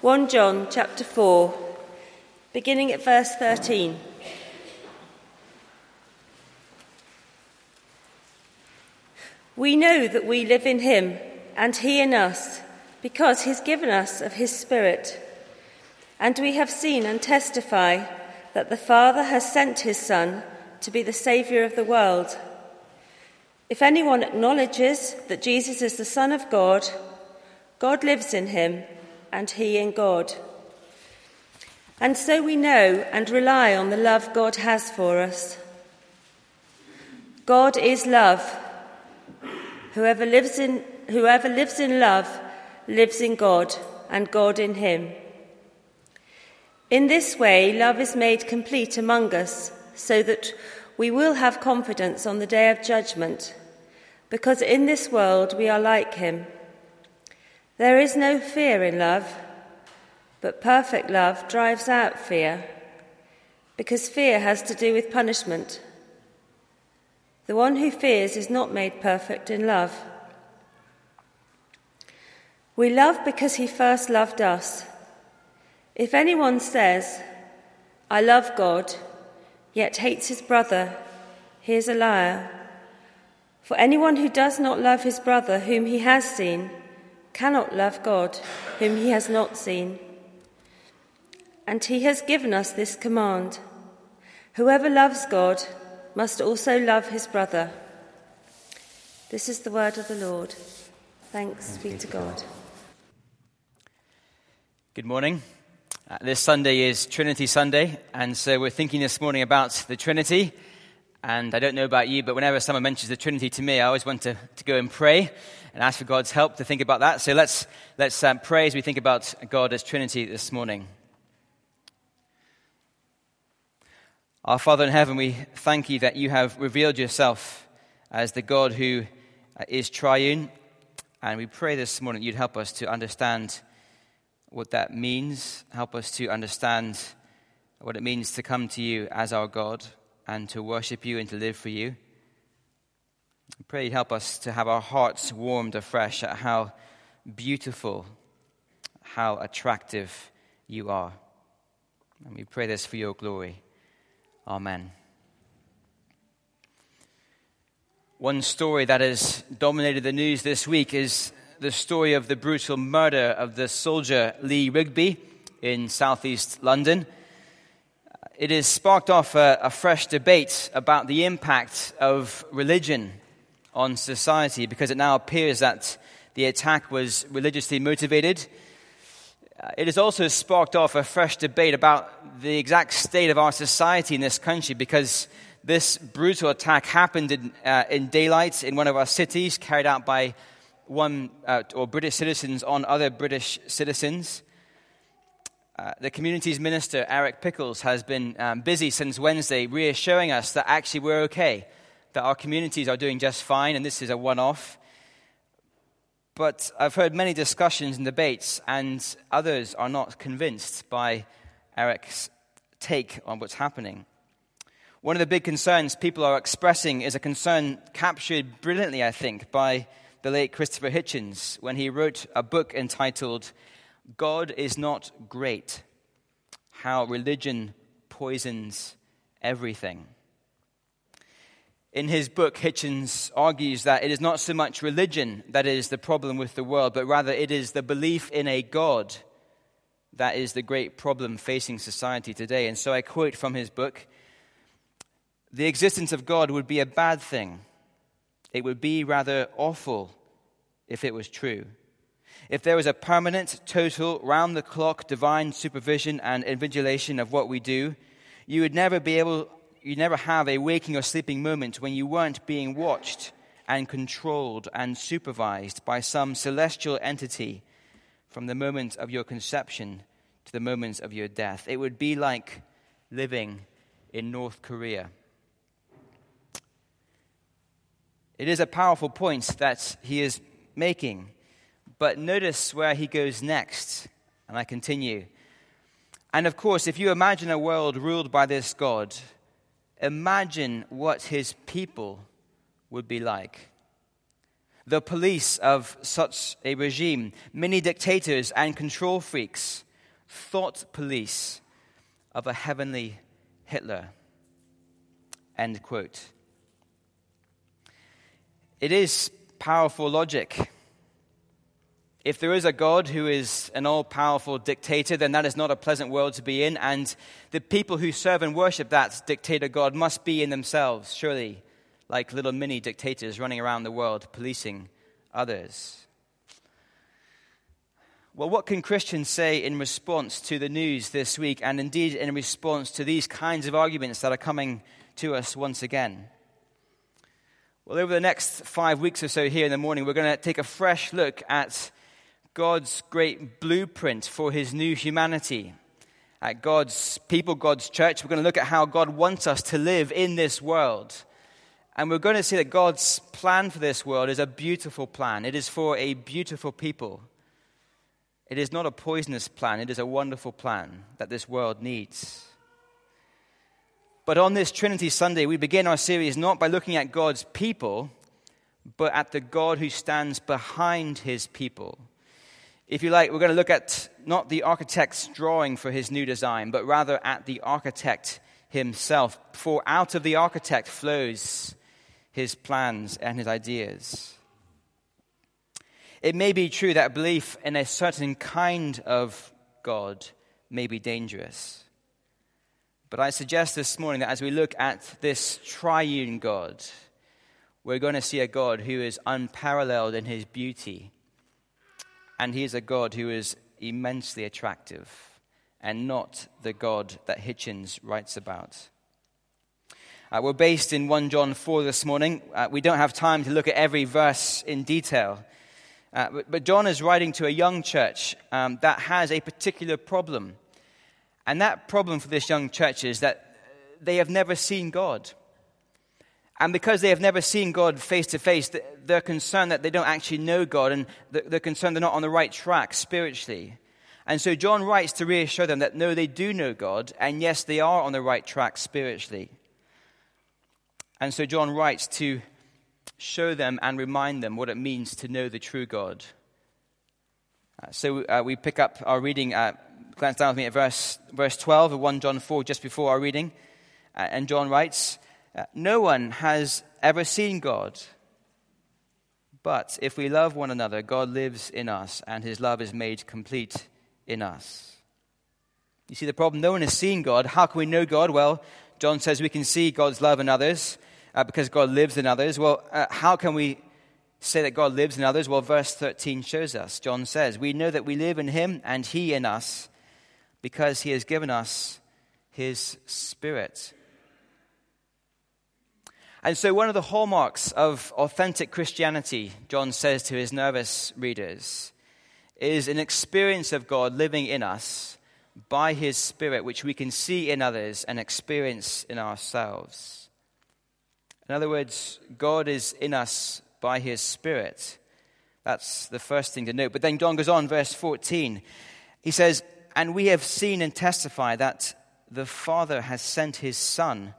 1 John chapter 4, beginning at verse 13. We know that we live in him and he in us because he's given us of his Spirit. And we have seen and testify that the Father has sent his Son to be the Saviour of the world. If anyone acknowledges that Jesus is the Son of God, God lives in him and he in God. And so we know and rely on the love God has for us. God is love. Whoever lives in, whoever lives in love lives in God and God in him. In this way, love is made complete among us so that we will have confidence on the day of judgment, because in this world we are like him. There is no fear in love, but perfect love drives out fear, because fear has to do with punishment. The one who fears is not made perfect in love. We love because he first loved us. If anyone says, I love God, yet hates his brother, he is a liar. For anyone who does not love his brother whom he has seen, cannot love God, whom he has not seen. And he has given us this command Whoever loves God must also love his brother. This is the word of the Lord. Thanks be to God. Good morning. Uh, this Sunday is Trinity Sunday, and so we're thinking this morning about the Trinity. And I don't know about you, but whenever someone mentions the Trinity to me, I always want to, to go and pray and ask for God's help to think about that. So let's, let's um, pray as we think about God as Trinity this morning. Our Father in heaven, we thank you that you have revealed yourself as the God who uh, triune. And we pray this morning you'd help us to understand what that means, help us to understand what it means to come to you as our God and to worship you and to live for you. I pray you help us to have our hearts warmed afresh at how beautiful, how attractive you are. And we pray this for your glory. Amen. One story that has dominated the news this week is the story of the brutal murder of the soldier Lee Rigby in southeast London it has sparked off a, a, fresh debate about the impact of religion on society because it now appears that the attack was religiously motivated. Uh, it has also sparked off a fresh debate about the exact state of our society in this country because this brutal attack happened in, uh, in daylight in one of our cities, carried out by one uh, or British citizens on other British citizens. Uh, the community's minister, Eric Pickles, has been um, busy since Wednesday reassuring us that actually we're okay, that our communities are doing just fine, and this is a one off. But I've heard many discussions and debates, and others are not convinced by Eric's take on what's happening. One of the big concerns people are expressing is a concern captured brilliantly, I think, by the late Christopher Hitchens when he wrote a book entitled God is not great, how religion poisons everything. In his book, Hitchens argues that it is not so much religion that is the problem with the world, but rather it is the belief in a God that is the great problem facing society today. And so I quote from his book The existence of God would be a bad thing, it would be rather awful if it was true. If there was a permanent, total, round the clock divine supervision and invigilation of what we do, you would never be able, you'd never have a waking or sleeping moment when you weren't being watched and controlled and supervised by some celestial entity from the moment of your conception to the moment of your death. It would be like living in North Korea. It is a powerful point that he is making. But notice where he goes next. And I continue. And of course, if you imagine a world ruled by this God, imagine what his people would be like. The police of such a regime, many dictators and control freaks thought police of a heavenly Hitler. End quote. It is powerful logic. If there is a God who is an all powerful dictator, then that is not a pleasant world to be in, and the people who serve and worship that dictator God must be in themselves, surely, like little mini dictators running around the world policing others. Well, what can Christians say in response to the news this week, and indeed in response to these kinds of arguments that are coming to us once again? Well, over the next five weeks or so here in the morning, we're going to take a fresh look at God's great blueprint for his new humanity. At God's people, God's church, we're going to look at how God wants us to live in this world. And we're going to see that God's plan for this world is a beautiful plan. It is for a beautiful people. It is not a poisonous plan, it is a wonderful plan that this world needs. But on this Trinity Sunday, we begin our series not by looking at God's people, but at the God who stands behind his people if you like, we're going to look at not the architect's drawing for his new design, but rather at the architect himself. For out of the architect flows his plans and his ideas. It may be true that belief in a certain kind of God may be dangerous. But I suggest this morning that as we look at this triune God, we're going to see a God who is unparalleled in his beauty and he is a God who is immensely attractive and not the God that Hitchens writes about. Uh, we're based in 1 John 4 this morning. Uh, we don't have time to look at every verse in detail. Uh, but, but, John is writing to a young church um, that has a particular problem. And that problem for this young church is that they have never seen God. And because they have never seen God face to face, they're concerned that they don't actually know God and they're concerned they're not on the right track spiritually. And so John writes to reassure them that no, they do know God, and yes, they are on the right track spiritually. And so John writes to show them and remind them what it means to know the true God. Uh, so uh, we pick up our reading, glance down with me at verse, verse 12 of 1 John 4, just before our reading. Uh, and John writes, no one has ever seen God. But if we love one another, God lives in us, and his love is made complete in us. You see the problem? No one has seen God. How can we know God? Well, John says we can see God's love in others uh, because God lives in others. Well, uh, how can we say that God lives in others? Well, verse 13 shows us. John says, We know that we live in him and he in us because he has given us his spirit. And so, one of the hallmarks of authentic Christianity, John says to his nervous readers, is an experience of God living in us by his Spirit, which we can see in others and experience in ourselves. In other words, God is in us by his Spirit. That's the first thing to note. But then John goes on, verse 14. He says, And we have seen and testify that the Father has sent his Son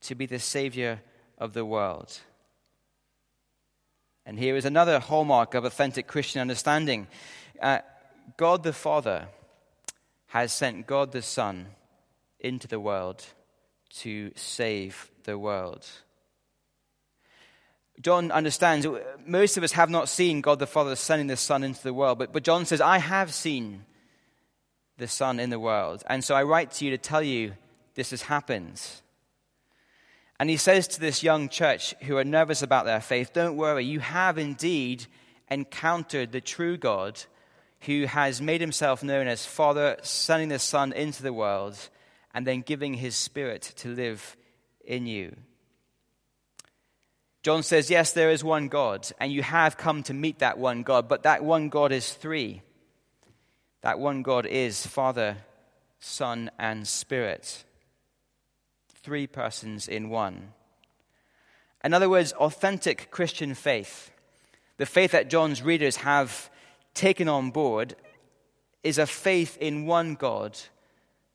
to be the Savior of the world. And here is another hallmark of authentic Christian understanding uh, God the Father has sent God the Son into the world to save the world. John understands, most of us have not seen God the Father sending the Son into the world, but, but John says, I have seen the Son in the world. And so I write to you to tell you this has happened. And he says to this young church who are nervous about their faith, Don't worry, you have indeed encountered the true God who has made himself known as Father, sending the Son into the world, and then giving his Spirit to live in you. John says, Yes, there is one God, and you have come to meet that one God, but that one God is three. That one God is Father, Son, and Spirit three persons in one. In other words, authentic Christian faith, the faith that John's readers have taken on board, is a faith in one God,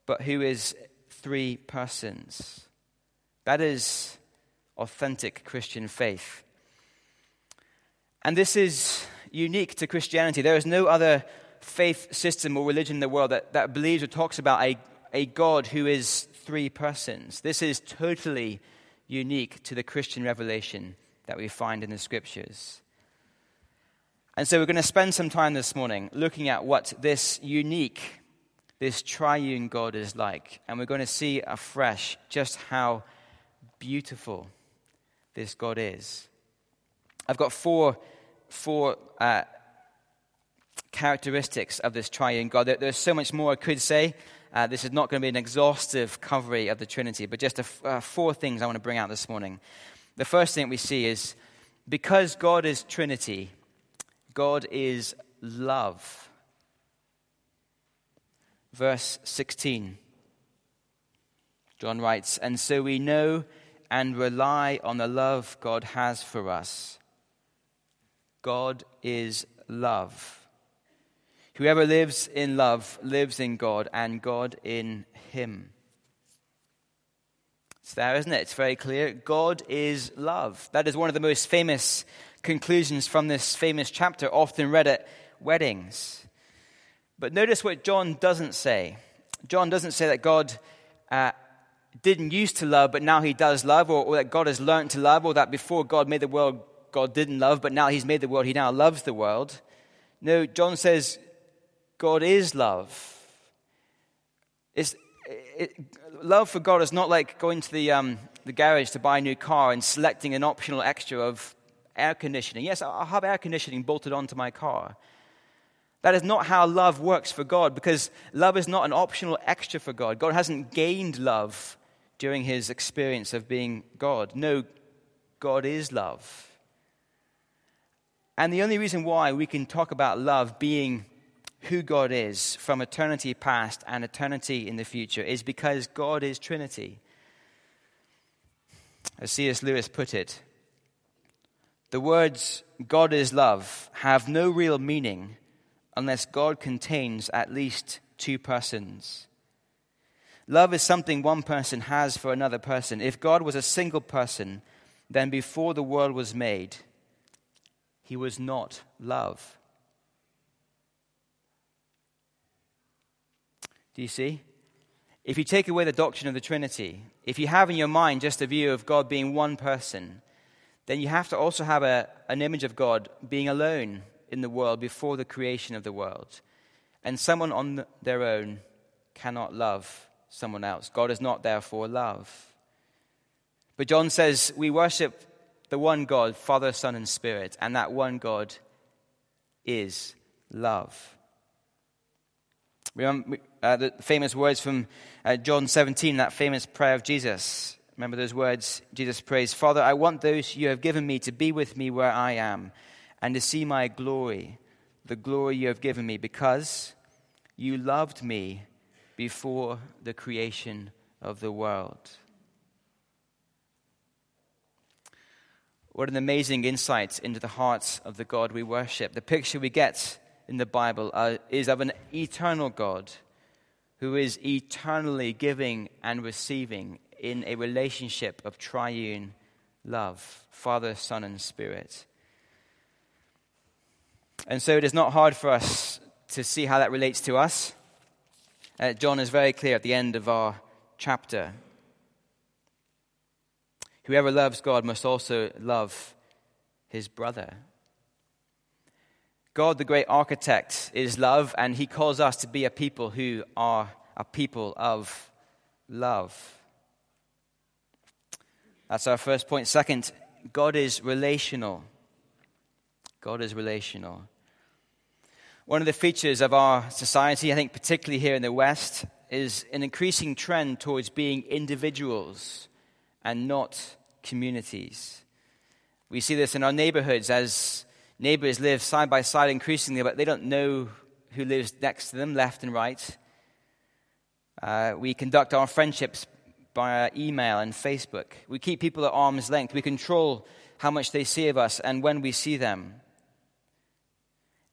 but who is three persons. That is authentic Christian faith. And this is unique to Christianity. There is no other faith system or religion in the world that, that believes or talks about a, a God who is three persons. This is totally unique to the Christian revelation that we find in the scriptures. And so we're going to spend some time this morning looking at what this unique, this triune God is like. And we're going to see afresh just how beautiful this God is. I've got four, four uh, characteristics of this triune God. There's so much more I could say. Uh, this is not going to be an exhaustive coverage of the Trinity, but just a, uh, four things I want to bring out this morning. The first thing we see is because God is Trinity, God is love. Verse 16. John writes, And so we know and rely on the love God has for us. God is love. Whoever lives in love lives in God, and God in him. It's there, isn't it? It's very clear. God is love. That is one of the most famous conclusions from this famous chapter, often read at weddings. But notice what John doesn't say. John doesn't say that God uh, didn't used to love, but now he does love, or, or that God has learned to love, or that before God made the world, God didn't love, but now he's made the world, he now loves the world. No, John says God is love. It's, it, love for God is not like going to the, um, the garage to buy a new car and selecting an optional extra of air conditioning. Yes, I'll have air conditioning bolted onto my car. That is not how love works for God because love is not an optional extra for God. God hasn't gained love during his experience of being God. No, God is love. And the only reason why we can talk about love being who God is from eternity past and eternity in the future is because God is Trinity. As C.S. Lewis put it, the words God is love have no real meaning unless God contains at least two persons. Love is something one person has for another person. If God was a single person, then before the world was made, he was not love. Do you see? If you take away the doctrine of the Trinity, if you have in your mind just a view of God being one person, then you have to also have a, an image of God being alone in the world before the creation of the world. And someone on their own cannot love someone else. God is not therefore love. But John says we worship the one God, Father, Son, and Spirit, and that one God is love. Uh, the famous words from uh, John 17, that famous prayer of Jesus. Remember those words? Jesus prays, Father, I want those you have given me to be with me where I am and to see my glory, the glory you have given me, because you loved me before the creation of the world. What an amazing insight into the hearts of the God we worship. The picture we get in the Bible uh, is of an eternal God who is eternally giving and receiving in a relationship of triune love Father, Son, and Spirit. And so it is not hard for us to see how that relates to us. Uh, John is very clear at the end of our chapter. Whoever loves God must also love his brother. God, the great architect, is love, and he calls us to be a people who are a people of love. That's our first point. Second, God is relational. God is relational. One of the features of our society, I think particularly here in the West, is an increasing trend towards being individuals and not communities. We see this in our neighborhoods as neighbors live side by side increasingly, but they don't know who lives next to them, left and right. Uh, we conduct our friendships by email and Facebook. We keep people at arm's length. We control how much they see of us and when we see them.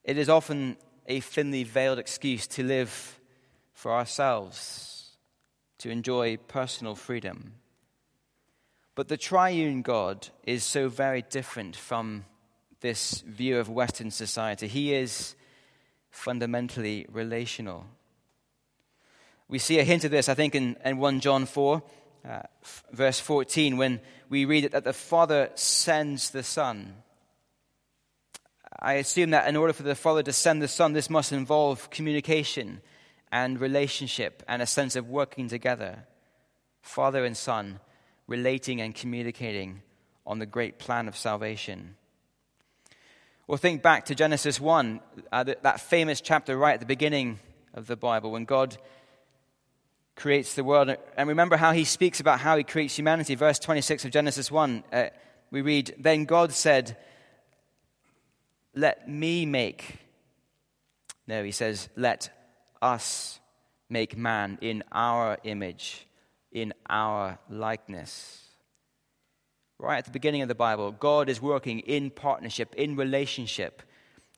It is often a thinly veiled excuse to live for ourselves, to enjoy personal freedom. But the triune God is so very different from this view of Western society. He is fundamentally relational. We see a hint of this, I think, in, in 1 John 4, uh, f- verse 14, when we read that the Father sends the Son. I assume that in order for the Father to send the Son, this must involve communication and relationship and a sense of working together. Father and Son relating and communicating on the great plan of salvation. Well, think back to Genesis 1, uh, that famous chapter right at the beginning of the Bible when God creates the world. And remember how he speaks about how he creates humanity. Verse 26 of Genesis 1, uh, we read, Then God said, Let me make. No, he says, Let us make man in our image, in our likeness. Right at the beginning of the Bible, God is working in partnership, in relationship,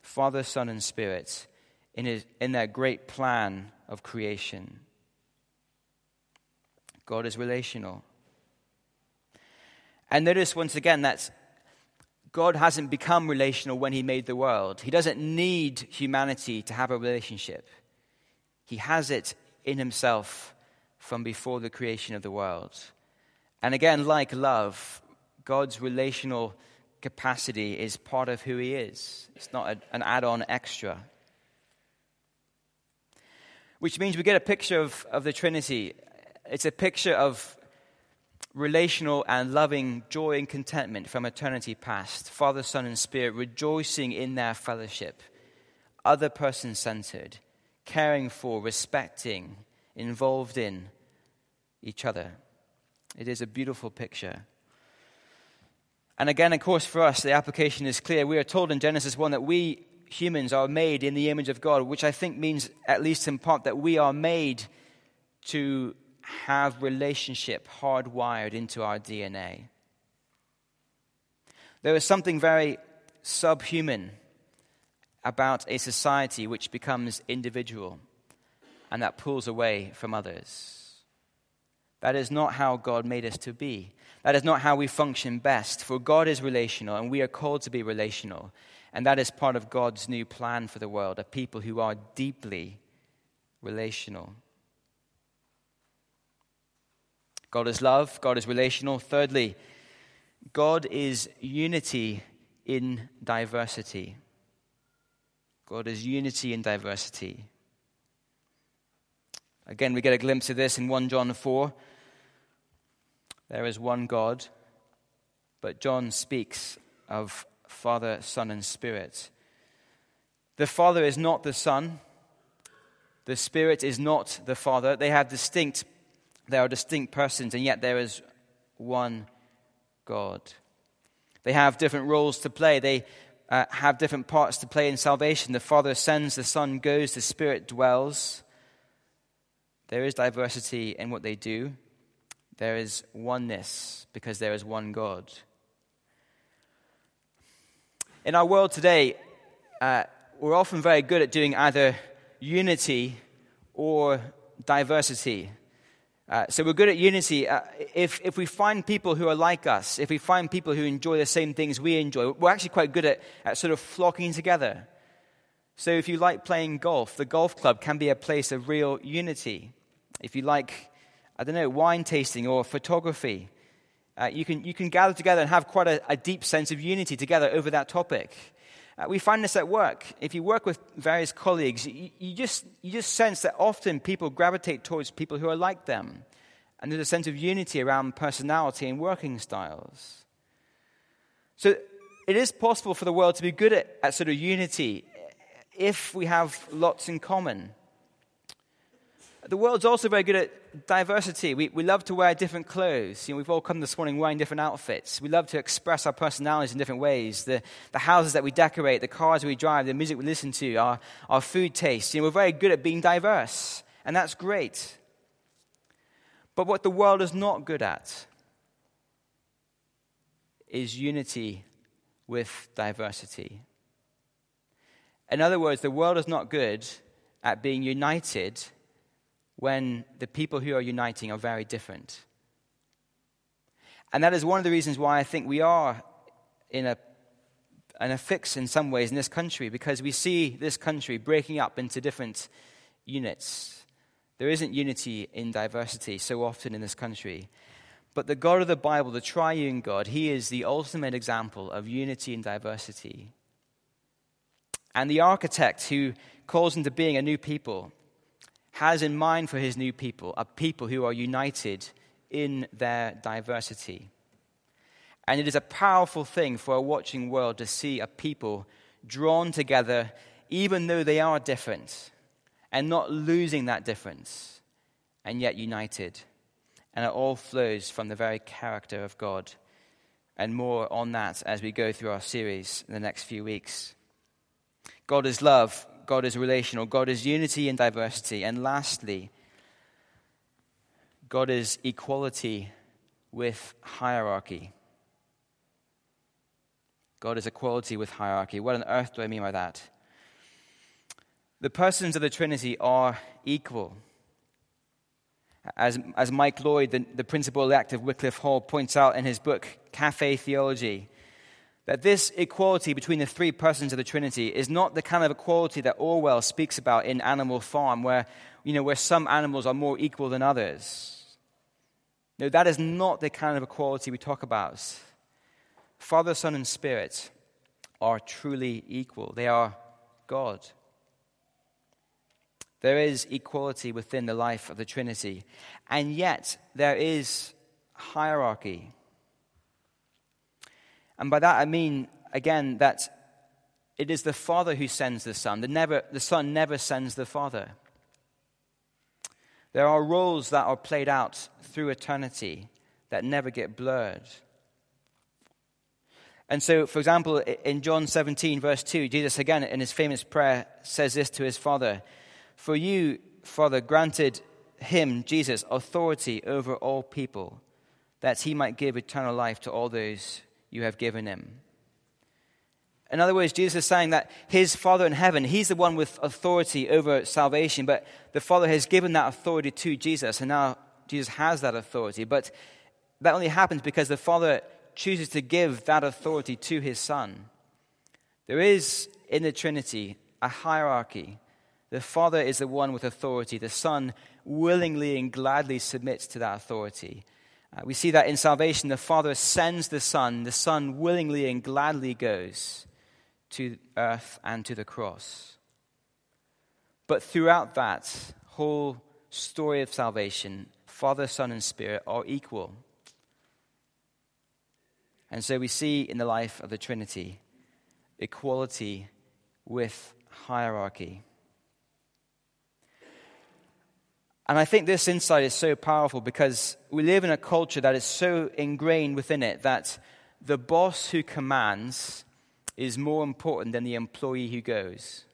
Father, Son, and Spirit, in, his, in their great plan of creation. God is relational. And notice once again that God hasn't become relational when He made the world. He doesn't need humanity to have a relationship, He has it in Himself from before the creation of the world. And again, like love, God's relational capacity is part of who He is. It's not a, an add on extra. Which means we get a picture of, of the Trinity. It's a picture of relational and loving joy and contentment from eternity past. Father, Son, and Spirit rejoicing in their fellowship, other person centered, caring for, respecting, involved in each other. It is a beautiful picture. And again, of course, for us, the application is clear. We are told in Genesis 1 that we humans are made in the image of God, which I think means, at least in part, that we are made to have relationship hardwired into our DNA. There is something very subhuman about a society which becomes individual and that pulls away from others. That is not how God made us to be. That is not how we function best, for God is relational, and we are called to be relational. And that is part of God's new plan for the world a people who are deeply relational. God is love, God is relational. Thirdly, God is unity in diversity. God is unity in diversity. Again, we get a glimpse of this in 1 John 4. There is one God, but John speaks of Father, Son, and Spirit. The Father is not the Son. The Spirit is not the Father. They have distinct, they are distinct persons, and yet there is one God. They have different roles to play. They uh, have different parts to play in salvation. The Father sends, the Son goes, the Spirit dwells. There is diversity in what they do there is oneness because there is one God. In our world today, uh, we're often very good at doing either unity or diversity. Uh, so we're good at unity. Uh, if, if we find people who are like us, if we find people who enjoy the same things we enjoy, we're actually quite good at, at sort of flocking together. So if you like playing golf, the golf club can be a place of real unity. If you like I don't know, wine tasting or photography. Uh, you, can, you can gather together and have quite a, a deep sense of unity together over that topic. Uh, we find this at work. If you work with various colleagues, you, you, just, you just sense that often people gravitate towards people who are like them. And there's a sense of unity around personality and working styles. So it is possible for the world to be good at, at sort of unity if we have lots in common. The world's also very good at diversity. We, we love to wear different clothes. You know, we've all come this morning wearing different outfits. We love to express our personalities in different ways. The, the houses that we decorate, the cars we drive, the music we listen to, our, our food tastes. You know, we're very good at being diverse, and that's great. But what the world is not good at is unity with diversity. In other words, the world is not good at being united when the people who are uniting are very different. And that is one of the reasons why I think we are in a, and a fix in some ways in this country because we see this country breaking up into different units. There isn't unity in diversity so often in this country. But the God of the Bible, the triune God, he is the ultimate example of unity and diversity. And the architect who calls into being a new people has in mind for his new people a people who are united in their diversity. And it is a powerful thing for a watching world to see a people drawn together, even though they are different, and not losing that difference, and yet united. And it all flows from the very character of God. And more on that as we go through our series in the next few weeks. God is love, God is relational, God is unity and diversity. And lastly, God is equality with hierarchy. God is equality with hierarchy. What on earth do I mean by that? The persons of the Trinity are equal. As, as Mike Lloyd, the, the principal elect of Wycliffe Hall, points out in his book, Cafe Theology, that this equality between the three persons of the Trinity is not the kind of equality that Orwell speaks about in Animal Farm, where, you know, where some animals are more equal than others. No, that is not the kind of equality we talk about. Father, Son, and Spirit are truly equal, they are God. There is equality within the life of the Trinity, and yet there is hierarchy. And by that I mean, again, that it is the Father who sends the Son. The, never, the Son never sends the Father. There are roles that are played out through eternity that never get blurred. And so, for example, in John 17, verse 2, Jesus, again, in his famous prayer, says this to his Father For you, Father, granted him, Jesus, authority over all people, that he might give eternal life to all those you have given him. In other words, Jesus is saying that his Father in heaven, he's the one with authority over salvation, but the Father has given that authority to Jesus, and now Jesus has that authority. But that only happens because the Father chooses to give that authority to his Son. There is in the Trinity a hierarchy. The Father is the one with authority. The Son willingly and gladly submits to that authority. Uh, we see that in salvation, the Father sends the Son. The Son willingly and gladly goes to earth and to the cross. But throughout that whole story of salvation, Father, Son, and Spirit are equal. And so we see in the life of the Trinity equality with hierarchy. And I think this insight is so powerful because we live in a culture that is so ingrained within it that the boss who commands is more important than the employee who goes.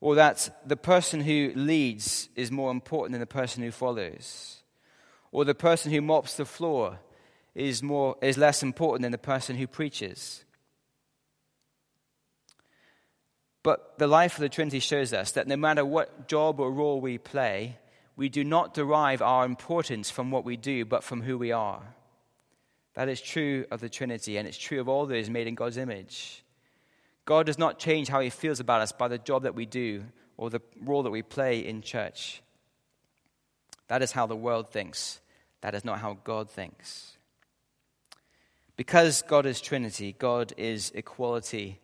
Or that the person who leads is more important than the person who follows. Or the person who mops the floor is, more, is less important than the person who preaches. But the life of the Trinity shows us that no matter what job or role we play, we do not derive our importance from what we do, but from who we are. That is true of the Trinity, and it's true of all those made in God's image. God does not change how he feels about us by the job that we do or the role that we play in church. That is how the world thinks. That is not how God thinks. Because God is Trinity, God is equality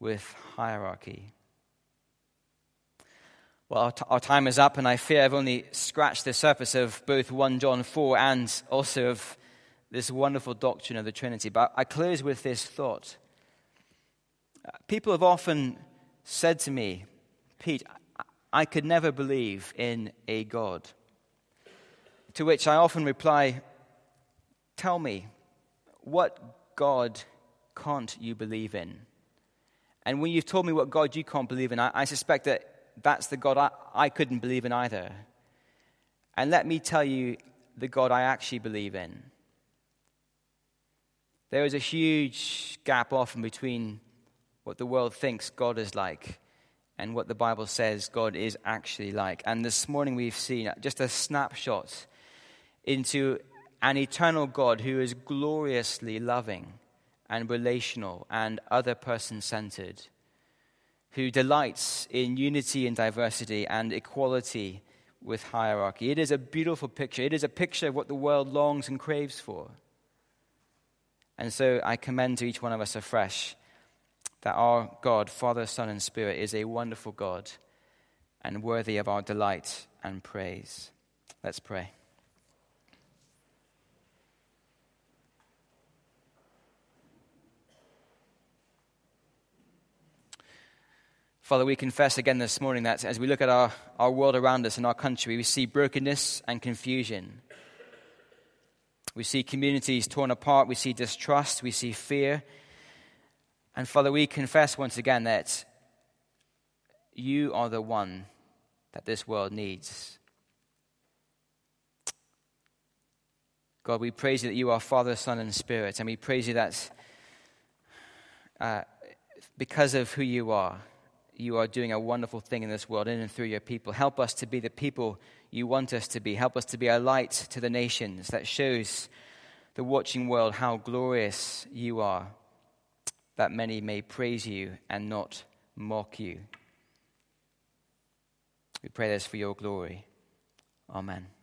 with hierarchy. Well, our, t- our, time is up, and I fear I've only scratched the surface of both 1 John 4 and also of this wonderful doctrine of the Trinity. But I close with this thought. People have often said to me, Pete, I could never believe in a God. To which I often reply, Tell me, what God can't you believe in? And when you've told me what God you can't believe in, I, I suspect that that's the God I, I couldn't believe in either. And let me tell you the God I actually believe in. There is a huge gap often between what the world thinks God is like and what the Bible says God is actually like. And this morning we've seen just a snapshot into an eternal God who is gloriously loving and relational and other person centered, who delights in unity and diversity and equality with hierarchy. It is a beautiful picture. It is a picture of what the world longs and craves for. And so I commend to each one of us afresh that our God, Father, Son, and Spirit, is a wonderful God and worthy of our delight and praise. Let's pray. Father, we confess again this morning that as we look at our, our world around us and our country, we see brokenness and confusion. We see communities torn apart. We see distrust. We see fear. And Father, we confess once again that you are the one that this world needs. God, we praise you that you are Father, Son, and Spirit. And we praise you that uh, because of who you are, you are doing a wonderful thing in this world in and through your people. Help us to be the people you want us to be. Help us to be a light to the nations that shows the watching world how glorious you are, that many may praise you and not mock you. We pray this for your glory. Amen.